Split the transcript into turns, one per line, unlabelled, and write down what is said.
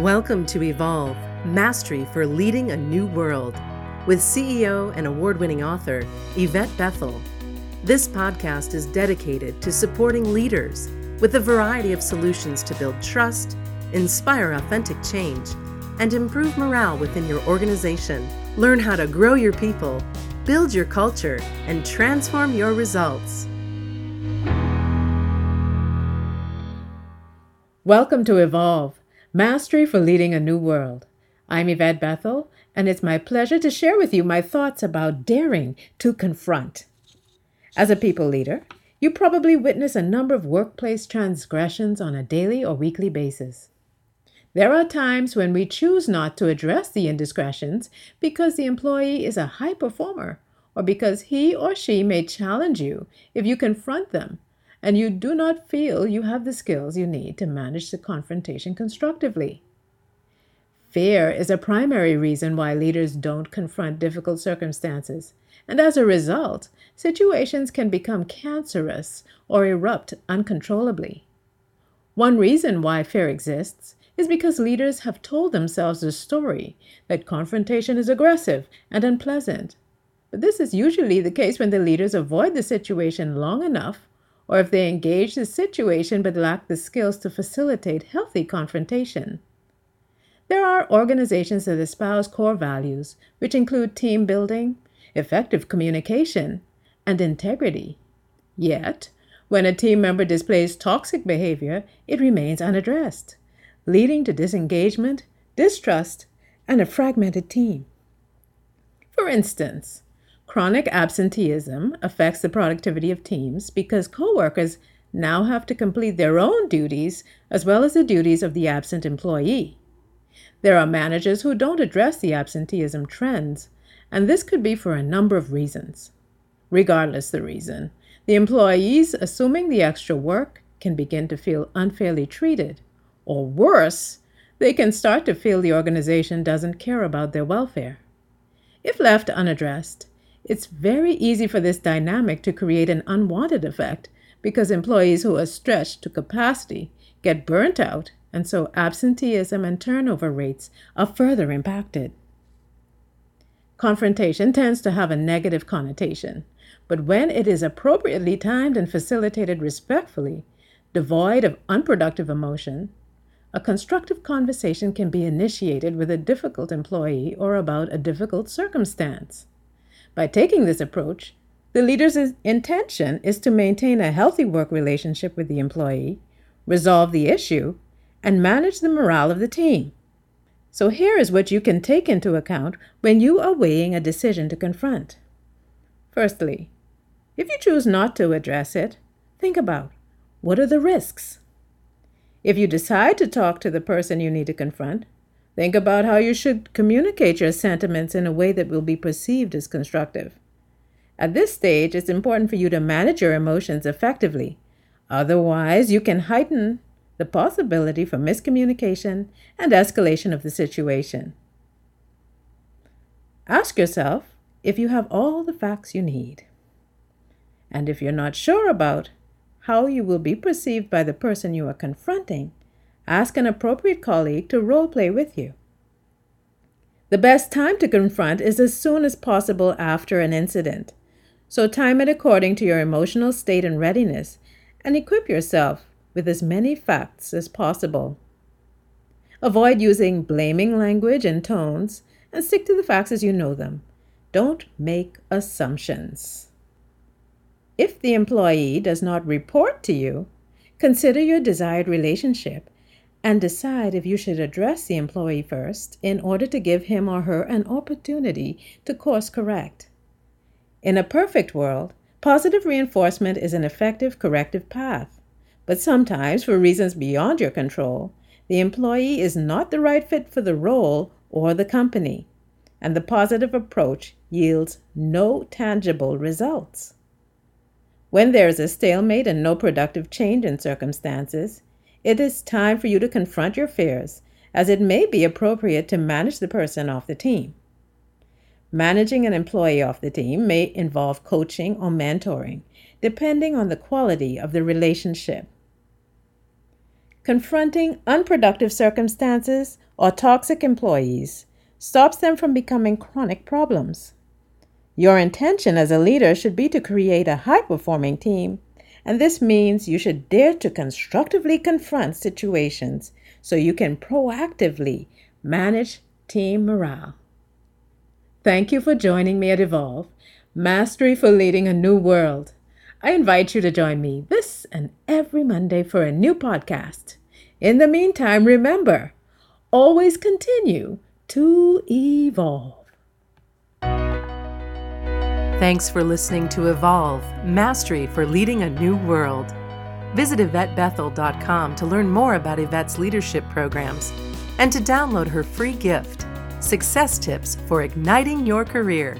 Welcome to Evolve Mastery for Leading a New World with CEO and award winning author Yvette Bethel. This podcast is dedicated to supporting leaders with a variety of solutions to build trust, inspire authentic change, and improve morale within your organization. Learn how to grow your people, build your culture, and transform your results.
Welcome to Evolve Mastery for Leading a New World. I'm Yvette Bethel, and it's my pleasure to share with you my thoughts about daring to confront. As a people leader, you probably witness a number of workplace transgressions on a daily or weekly basis. There are times when we choose not to address the indiscretions because the employee is a high performer or because he or she may challenge you if you confront them and you do not feel you have the skills you need to manage the confrontation constructively. Fear is a primary reason why leaders don't confront difficult circumstances, and as a result, situations can become cancerous or erupt uncontrollably. One reason why fear exists is because leaders have told themselves the story that confrontation is aggressive and unpleasant. But this is usually the case when the leaders avoid the situation long enough, or if they engage the situation but lack the skills to facilitate healthy confrontation. There are organizations that espouse core values, which include team building, effective communication, and integrity. Yet, when a team member displays toxic behavior, it remains unaddressed leading to disengagement, distrust, and a fragmented team. For instance, chronic absenteeism affects the productivity of teams because coworkers now have to complete their own duties as well as the duties of the absent employee. There are managers who don't address the absenteeism trends, and this could be for a number of reasons. Regardless the reason, the employees assuming the extra work can begin to feel unfairly treated or worse, they can start to feel the organization doesn't care about their welfare. If left unaddressed, it's very easy for this dynamic to create an unwanted effect because employees who are stretched to capacity get burnt out, and so absenteeism and turnover rates are further impacted. Confrontation tends to have a negative connotation, but when it is appropriately timed and facilitated respectfully, devoid of unproductive emotion, a constructive conversation can be initiated with a difficult employee or about a difficult circumstance. By taking this approach, the leader's intention is to maintain a healthy work relationship with the employee, resolve the issue, and manage the morale of the team. So, here is what you can take into account when you are weighing a decision to confront. Firstly, if you choose not to address it, think about what are the risks? If you decide to talk to the person you need to confront, think about how you should communicate your sentiments in a way that will be perceived as constructive. At this stage, it's important for you to manage your emotions effectively. Otherwise, you can heighten the possibility for miscommunication and escalation of the situation. Ask yourself if you have all the facts you need. And if you're not sure about how you will be perceived by the person you are confronting, ask an appropriate colleague to role play with you. The best time to confront is as soon as possible after an incident. So time it according to your emotional state and readiness, and equip yourself with as many facts as possible. Avoid using blaming language and tones, and stick to the facts as you know them. Don't make assumptions. If the employee does not report to you, consider your desired relationship and decide if you should address the employee first in order to give him or her an opportunity to course correct. In a perfect world, positive reinforcement is an effective corrective path. But sometimes, for reasons beyond your control, the employee is not the right fit for the role or the company, and the positive approach yields no tangible results. When there is a stalemate and no productive change in circumstances, it is time for you to confront your fears, as it may be appropriate to manage the person off the team. Managing an employee off the team may involve coaching or mentoring, depending on the quality of the relationship. Confronting unproductive circumstances or toxic employees stops them from becoming chronic problems. Your intention as a leader should be to create a high performing team, and this means you should dare to constructively confront situations so you can proactively manage team morale. Thank you for joining me at Evolve Mastery for Leading a New World. I invite you to join me this and every Monday for a new podcast. In the meantime, remember always continue to evolve.
Thanks for listening to Evolve Mastery for Leading a New World. Visit YvetteBethel.com to learn more about Yvette's leadership programs and to download her free gift Success Tips for Igniting Your Career.